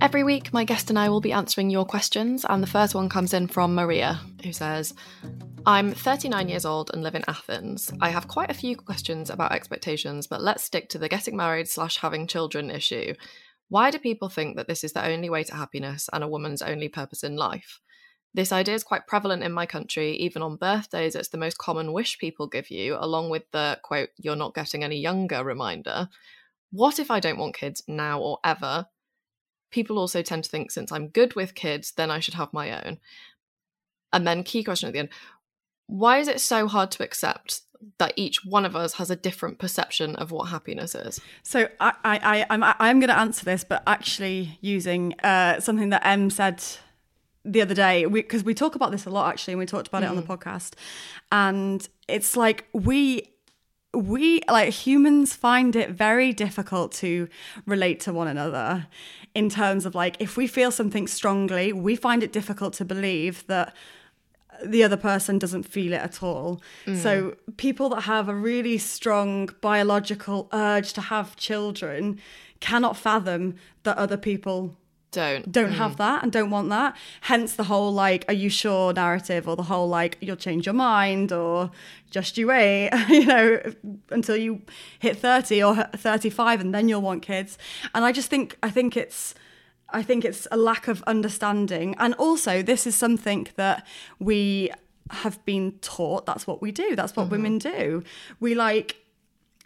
Every week, my guest and I will be answering your questions, and the first one comes in from Maria, who says, I'm 39 years old and live in Athens. I have quite a few questions about expectations, but let's stick to the getting married slash having children issue. Why do people think that this is the only way to happiness and a woman's only purpose in life? This idea is quite prevalent in my country. Even on birthdays, it's the most common wish people give you, along with the quote, you're not getting any younger reminder. What if I don't want kids now or ever? People also tend to think since I'm good with kids, then I should have my own. And then, key question at the end why is it so hard to accept that each one of us has a different perception of what happiness is? So I, I, I'm, I'm going to answer this, but actually using uh, something that Em said the other day because we, we, talk about this a lot actually and we talked about mm. it on the mm. podcast and it's like we we like humans find it very difficult to relate to one another in terms of like if we feel something strongly we find it difficult to believe that the other person doesn't feel it at all mm. so people that have a really strong biological urge to have children cannot fathom that other people don't don't mm. have that and don't want that. Hence the whole like, are you sure narrative or the whole like, you'll change your mind or just you wait, you know, until you hit 30 or 35 and then you'll want kids. And I just think, I think it's, I think it's a lack of understanding. And also, this is something that we have been taught that's what we do, that's what mm-hmm. women do. We like,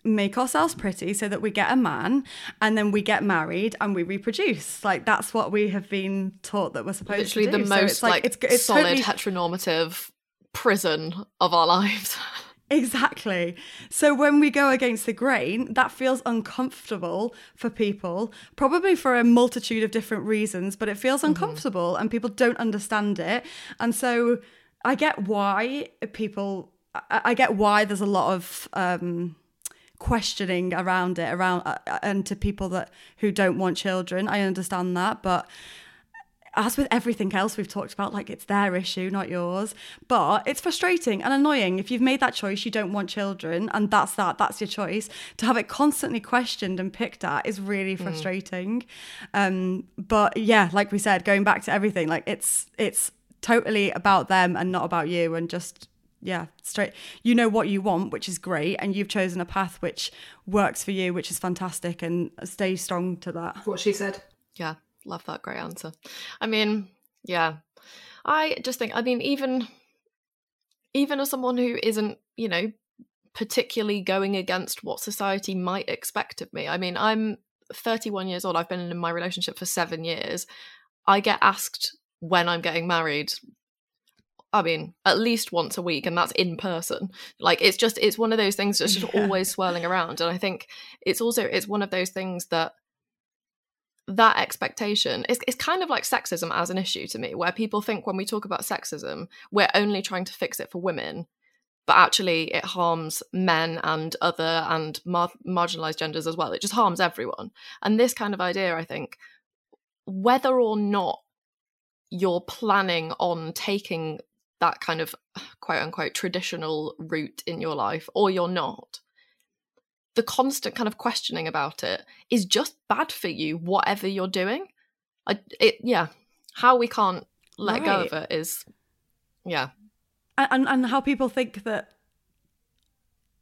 make ourselves pretty so that we get a man and then we get married and we reproduce like that's what we have been taught that we're supposed Literally to do the most so it's like, like it's, it's solid totally... heteronormative prison of our lives Exactly. So when we go against the grain, that feels uncomfortable for people, probably for a multitude of different reasons, but it feels mm-hmm. uncomfortable mm-hmm. and people don't understand it. And so I get why people, I get why there's a lot of um, questioning around it around uh, uh, and to people that who don't want children i understand that but as with everything else we've talked about like it's their issue not yours but it's frustrating and annoying if you've made that choice you don't want children and that's that that's your choice to have it constantly questioned and picked at is really mm. frustrating mm. um but yeah like we said going back to everything like it's it's totally about them and not about you and just yeah, straight. You know what you want, which is great, and you've chosen a path which works for you, which is fantastic, and stay strong to that. What she said. Yeah, love that. Great answer. I mean, yeah, I just think. I mean, even even as someone who isn't, you know, particularly going against what society might expect of me. I mean, I'm 31 years old. I've been in my relationship for seven years. I get asked when I'm getting married I mean, at least once a week, and that's in person. Like it's just it's one of those things that's just yeah. always swirling around. And I think it's also it's one of those things that that expectation is it's kind of like sexism as an issue to me, where people think when we talk about sexism, we're only trying to fix it for women, but actually it harms men and other and mar- marginalized genders as well. It just harms everyone. And this kind of idea, I think, whether or not you're planning on taking that kind of quote unquote traditional route in your life or you're not the constant kind of questioning about it is just bad for you whatever you're doing I, it yeah how we can't let right. go of it is yeah and and how people think that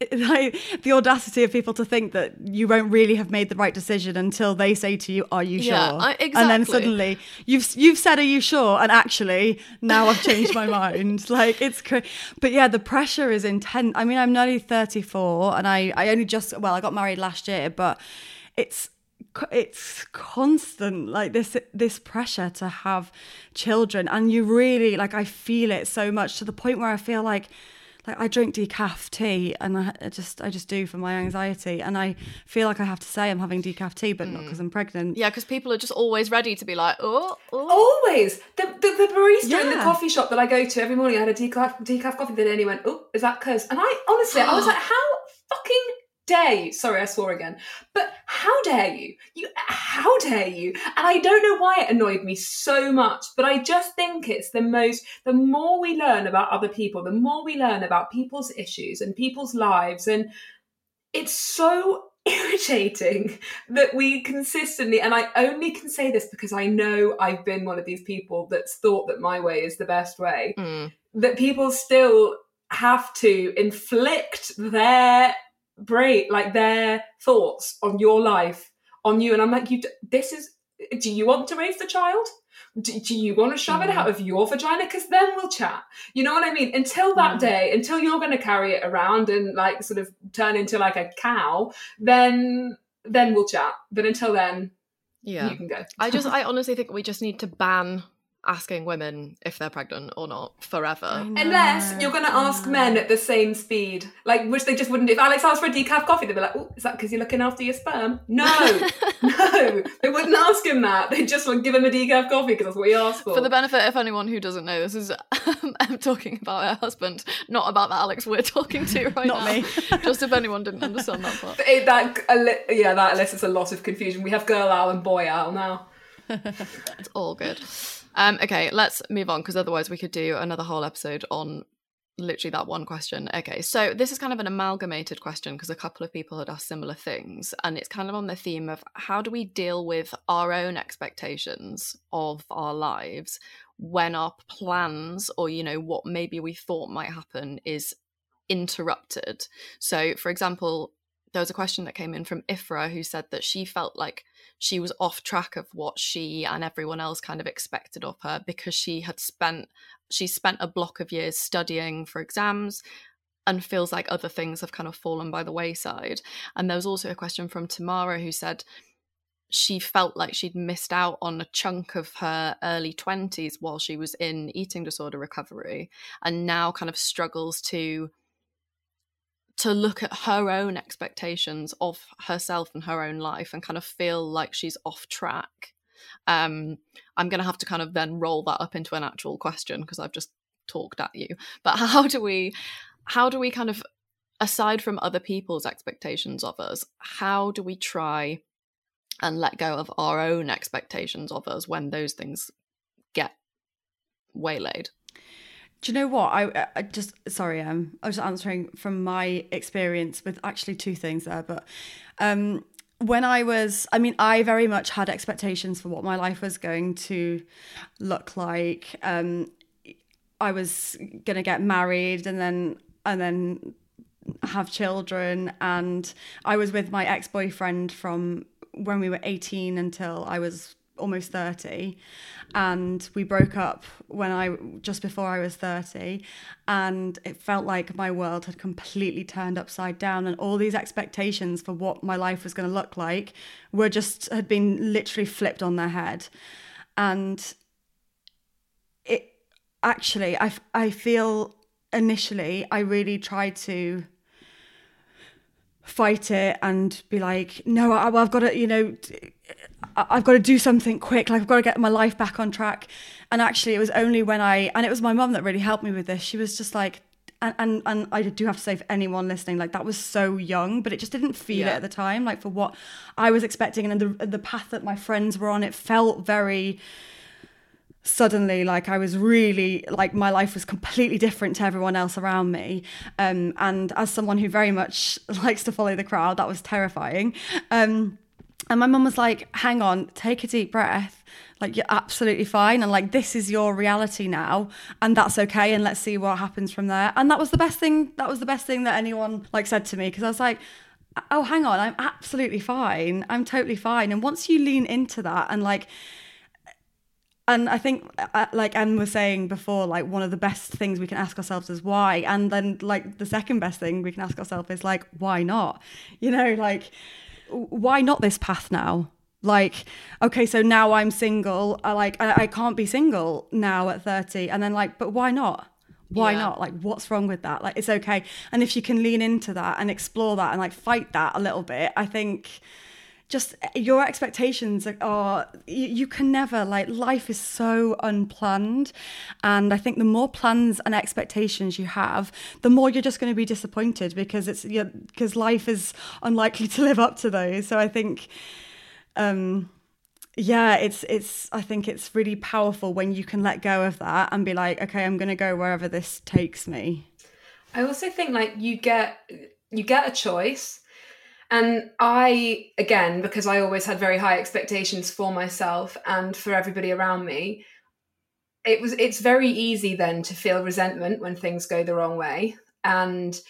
like the audacity of people to think that you won't really have made the right decision until they say to you, "Are you sure?" Yeah, I, exactly. And then suddenly you've you've said, "Are you sure?" And actually, now I've changed my mind. Like it's crazy. But yeah, the pressure is intense. I mean, I'm nearly 34, and I I only just well, I got married last year, but it's it's constant like this this pressure to have children and you really like I feel it so much to the point where I feel like like I drink decaf tea and I, just I just do for my anxiety and I feel like I have to say I'm having decaf tea but mm. not because I'm pregnant. Yeah, because people are just always ready to be like, oh, oh. always the, the, the barista yeah. in the coffee shop that I go to every morning. I had a decaf decaf coffee. Then anyone went, oh, is that cuz? And I honestly I was like, how fucking dare you? Sorry, I swore again. But how dare you? You how dare you? And I don't know why it annoyed me so much, but I just think it's the most the more we learn about other people, the more we learn about people's issues and people's lives and it's so irritating that we consistently and I only can say this because I know I've been one of these people that's thought that my way is the best way. Mm. That people still have to inflict their break like their thoughts on your life on you and i'm like you this is do you want to raise the child? Do, do you want to shove it mm. out of your vagina? Because then we'll chat. You know what i mean? Until that mm. day until you're going to carry it around and like sort of turn into like a cow then then we'll chat. But until then yeah. you can go. I just i honestly think we just need to ban asking women if they're pregnant or not forever. Unless you're going to ask men at the same speed, like which they just wouldn't. If Alex asked for a decaf coffee, they'd be like, "Oh, is that because you're looking after your sperm?" No, no, they wouldn't ask him that. They just would give him a decaf coffee because that's what he asked for. For the benefit of anyone who doesn't know, this is um, I'm talking about her husband, not about the Alex we're talking to right not now. me. just if anyone didn't understand that part. It, that yeah, that elicits a lot of confusion. We have girl owl and boy owl now. it's all good. Um, okay, let's move on because otherwise we could do another whole episode on literally that one question. Okay, so this is kind of an amalgamated question because a couple of people had asked similar things, and it's kind of on the theme of how do we deal with our own expectations of our lives when our plans or you know what maybe we thought might happen is interrupted. So, for example, there was a question that came in from Ifra who said that she felt like she was off track of what she and everyone else kind of expected of her because she had spent she spent a block of years studying for exams and feels like other things have kind of fallen by the wayside. And there was also a question from Tamara who said she felt like she'd missed out on a chunk of her early 20s while she was in eating disorder recovery and now kind of struggles to to look at her own expectations of herself and her own life and kind of feel like she's off track. Um, I'm going to have to kind of then roll that up into an actual question because I've just talked at you. But how do we, how do we kind of, aside from other people's expectations of us, how do we try and let go of our own expectations of us when those things get waylaid? Do you know what? I, I just sorry, um, I was answering from my experience with actually two things there, but um, when I was, I mean, I very much had expectations for what my life was going to look like. Um, I was gonna get married and then and then have children, and I was with my ex boyfriend from when we were 18 until I was almost 30 and we broke up when I just before I was 30 and it felt like my world had completely turned upside down and all these expectations for what my life was going to look like were just had been literally flipped on their head. And it actually I I feel initially I really tried to fight it and be like no I, i've got to you know I've got to do something quick. Like I've got to get my life back on track. And actually, it was only when I and it was my mum that really helped me with this. She was just like, and and, and I do have to say for anyone listening, like that was so young, but it just didn't feel yeah. it at the time. Like for what I was expecting and the the path that my friends were on, it felt very suddenly like i was really like my life was completely different to everyone else around me um, and as someone who very much likes to follow the crowd that was terrifying um, and my mum was like, hang on, take a deep breath. Like, you're absolutely fine. And like, this is your reality now. And that's okay. And let's see what happens from there. And that was the best thing. That was the best thing that anyone like said to me. Cause I was like, oh, hang on, I'm absolutely fine. I'm totally fine. And once you lean into that and like, and I think, uh, like Em was saying before, like one of the best things we can ask ourselves is why. And then, like, the second best thing we can ask ourselves is, like, why not? You know, like, why not this path now? Like, okay, so now I'm single. I like, I, I can't be single now at 30. And then, like, but why not? Why yeah. not? Like, what's wrong with that? Like, it's okay. And if you can lean into that and explore that and like fight that a little bit, I think just your expectations are, you, you, can never like life is so unplanned. And i think the more plans and expectations you have the more you're just going to be disappointed because it's because life is unlikely to live up to those. So i think um yeah it's it's i think it's really powerful when you can let go of that and be like okay i'm going to go wherever this takes me. I also think like you get you get a choice and I, again, because I always had very high expectations for myself and for everybody around me, it was it's very easy then to feel resentment when things go the wrong way. And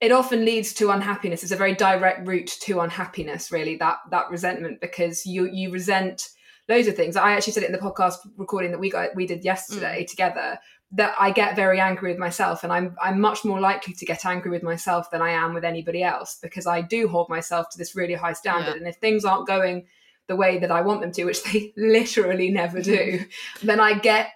it often leads to unhappiness. It's a very direct route to unhappiness, really, that that resentment, because you you resent loads of things. I actually said it in the podcast recording that we got we did yesterday mm. together that I get very angry with myself and I'm I'm much more likely to get angry with myself than I am with anybody else because I do hold myself to this really high standard yeah. and if things aren't going the way that I want them to which they literally never do then I get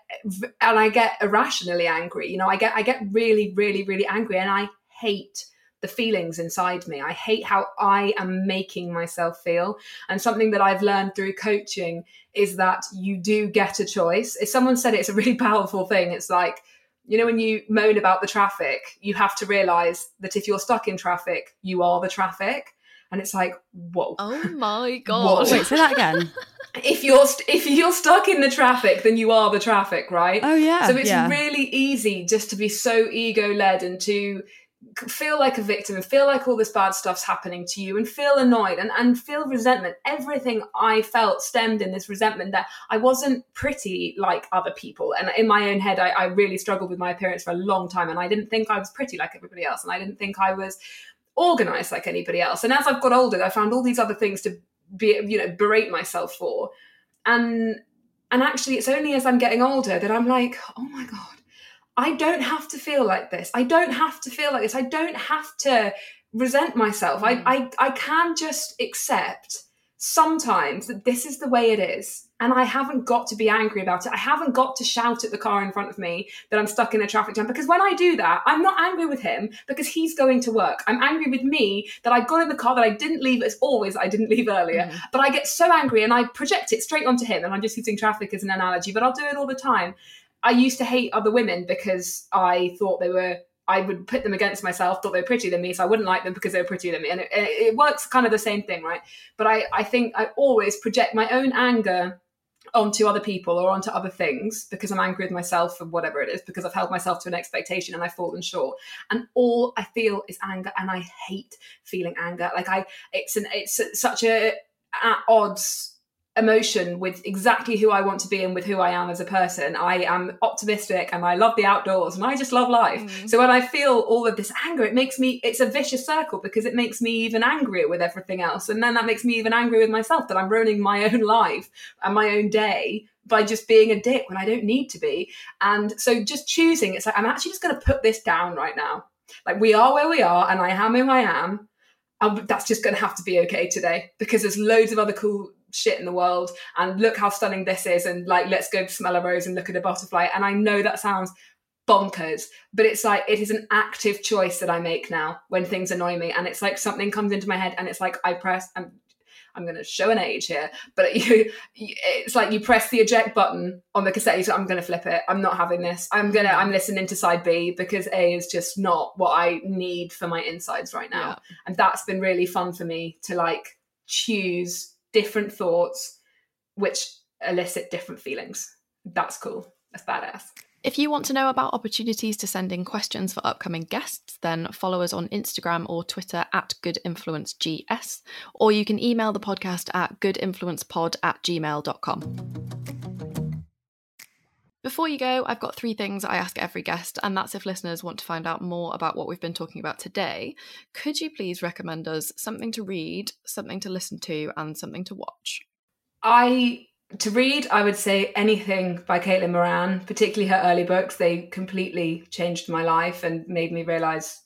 and I get irrationally angry you know I get I get really really really angry and I hate the feelings inside me. I hate how I am making myself feel. And something that I've learned through coaching is that you do get a choice. If someone said it, it's a really powerful thing. It's like, you know, when you moan about the traffic, you have to realize that if you're stuck in traffic, you are the traffic. and it's like, whoa. Oh my god! Wait, say that again. if you're st- if you're stuck in the traffic, then you are the traffic, right? Oh yeah. So it's yeah. really easy just to be so ego led and to feel like a victim and feel like all this bad stuff's happening to you and feel annoyed and, and feel resentment. Everything I felt stemmed in this resentment that I wasn't pretty like other people. And in my own head, I, I really struggled with my appearance for a long time. And I didn't think I was pretty like everybody else. And I didn't think I was organized like anybody else. And as I've got older, I found all these other things to be, you know, berate myself for. And and actually it's only as I'm getting older that I'm like, oh my God, I don't have to feel like this. I don't have to feel like this. I don't have to resent myself. Mm. I, I I can just accept sometimes that this is the way it is. And I haven't got to be angry about it. I haven't got to shout at the car in front of me that I'm stuck in a traffic jam. Because when I do that, I'm not angry with him because he's going to work. I'm angry with me that I got in the car that I didn't leave as always I didn't leave earlier. Mm. But I get so angry and I project it straight onto him. And I'm just using traffic as an analogy, but I'll do it all the time. I used to hate other women because I thought they were I would put them against myself, thought they were prettier than me, so I wouldn't like them because they were prettier than me. And it, it works kind of the same thing, right? But I, I think I always project my own anger onto other people or onto other things because I'm angry with myself for whatever it is, because I've held myself to an expectation and I've fallen short. And all I feel is anger, and I hate feeling anger. Like I, it's an, it's such a at odds emotion with exactly who I want to be and with who I am as a person. I am optimistic and I love the outdoors and I just love life. Mm. So when I feel all of this anger, it makes me, it's a vicious circle because it makes me even angrier with everything else. And then that makes me even angry with myself that I'm ruining my own life and my own day by just being a dick when I don't need to be. And so just choosing, it's like, I'm actually just going to put this down right now. Like we are where we are and I am who I am. And that's just going to have to be okay today because there's loads of other cool shit in the world and look how stunning this is and like let's go smell a rose and look at a butterfly. And i know that sounds bonkers but it's like it is an active choice that i make now when things annoy me. And it's like something comes into my head and it's like i press i'm i'm going to show an age here but you, it's like you press the eject button on the cassette so i'm going to flip it. I'm not having this. I'm going to i'm listening to side b because a is just not what i need for my insides right now. Yeah. and that's been really fun for me to like choose different thoughts which elicit different feelings. That's cool. That's badass. If you want to know about opportunities to send in questions for upcoming guests, then follow us on Instagram or Twitter at goodinfluencegs, or you can email the podcast at goodinfluencepod at gmail.com. Before you go, I've got three things I ask every guest, and that's if listeners want to find out more about what we've been talking about today. Could you please recommend us something to read, something to listen to, and something to watch? I to read, I would say anything by Caitlin Moran, particularly her early books. They completely changed my life and made me realize,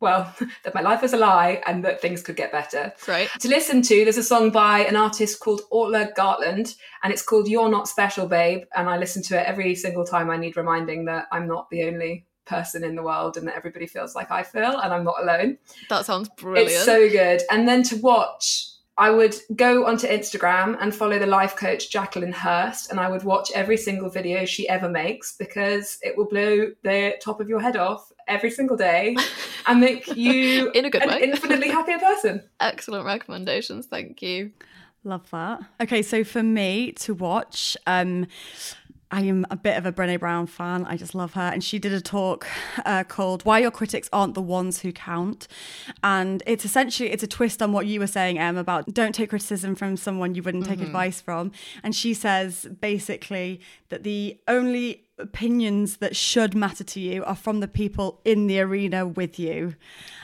well, that my life was a lie and that things could get better. Great. To listen to, there's a song by an artist called Orla Gartland, and it's called You're Not Special, Babe. And I listen to it every single time I need reminding that I'm not the only person in the world and that everybody feels like I feel and I'm not alone. That sounds brilliant. It's so good. And then to watch, I would go onto Instagram and follow the life coach Jacqueline Hurst, and I would watch every single video she ever makes because it will blow the top of your head off every single day and make you In a good an way. infinitely happier person. Excellent recommendations. Thank you. Love that. Okay, so for me to watch, um, I am a bit of a Brené Brown fan. I just love her. And she did a talk uh, called Why Your Critics Aren't the Ones Who Count. And it's essentially, it's a twist on what you were saying, Em, about don't take criticism from someone you wouldn't take advice from. And she says basically that the only opinions that should matter to you are from the people in the arena with you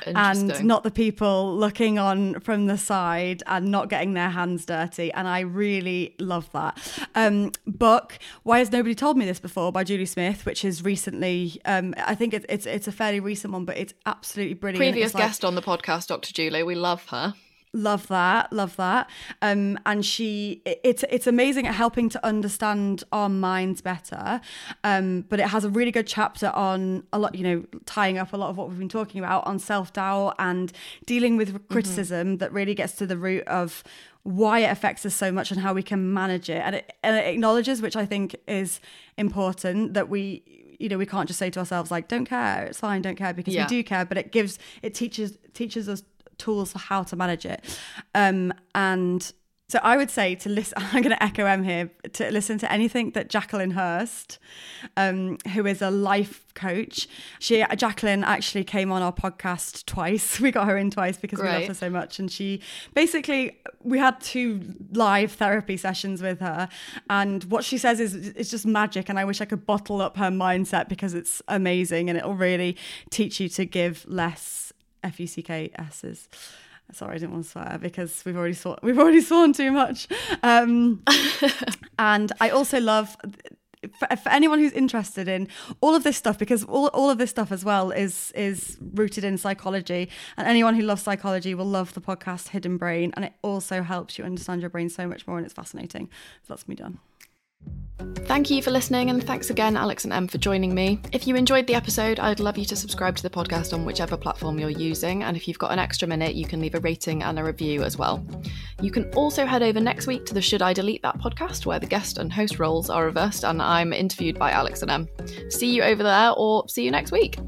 and not the people looking on from the side and not getting their hands dirty and i really love that um, book why has nobody told me this before by julie smith which is recently um, i think it's, it's it's a fairly recent one but it's absolutely brilliant Previous It's like- guest on the podcast, Dr. Julie. We love her. Love that love that. Um and she it- it's it's amazing at helping to understand our minds better. Um but it has a really good chapter on a lot you know tying up a lot of what we've been talking about on self-doubt and dealing with criticism that really gets to the root of why it affects us so much and how we can manage it. And it, and it acknowledges which i think is important that we you know we can't just say to ourselves like don't care it's fine don't care because Yeah. we do care but it gives it teaches teaches us tools for how to manage it. Um, and so I would say to listen, I'm going to echo Em here, to listen to anything that Jacqueline Hurst, um, who is a life coach. She, Jacqueline actually came on our podcast twice. We got her in twice because Great. we love her so much. And she basically, we had two live therapy sessions with her. And what she says is, it's just magic. And I wish I could bottle up her mindset because it's amazing and it'll really teach you to give less F U C K S's. Sorry, I didn't want to swear because we've already sworn, we've already sworn too much. Um, and I also love for, for, anyone who's interested in all of this stuff because all, all of this stuff as well is is rooted in psychology. And anyone who loves psychology will love the podcast hidden brain and it also helps you understand your brain so much more and it's fascinating. So that's me done Thank you for listening, and thanks again, Alex and Em, for joining me. If you enjoyed the episode, I'd love you to subscribe to the podcast on whichever platform you're using, and if you've got an extra minute, you can leave a rating and a review as well. You can also head over next week to the Should I Delete That podcast, where the guest and host roles are reversed, and I'm interviewed by Alex and Em. See you over there, or see you next week.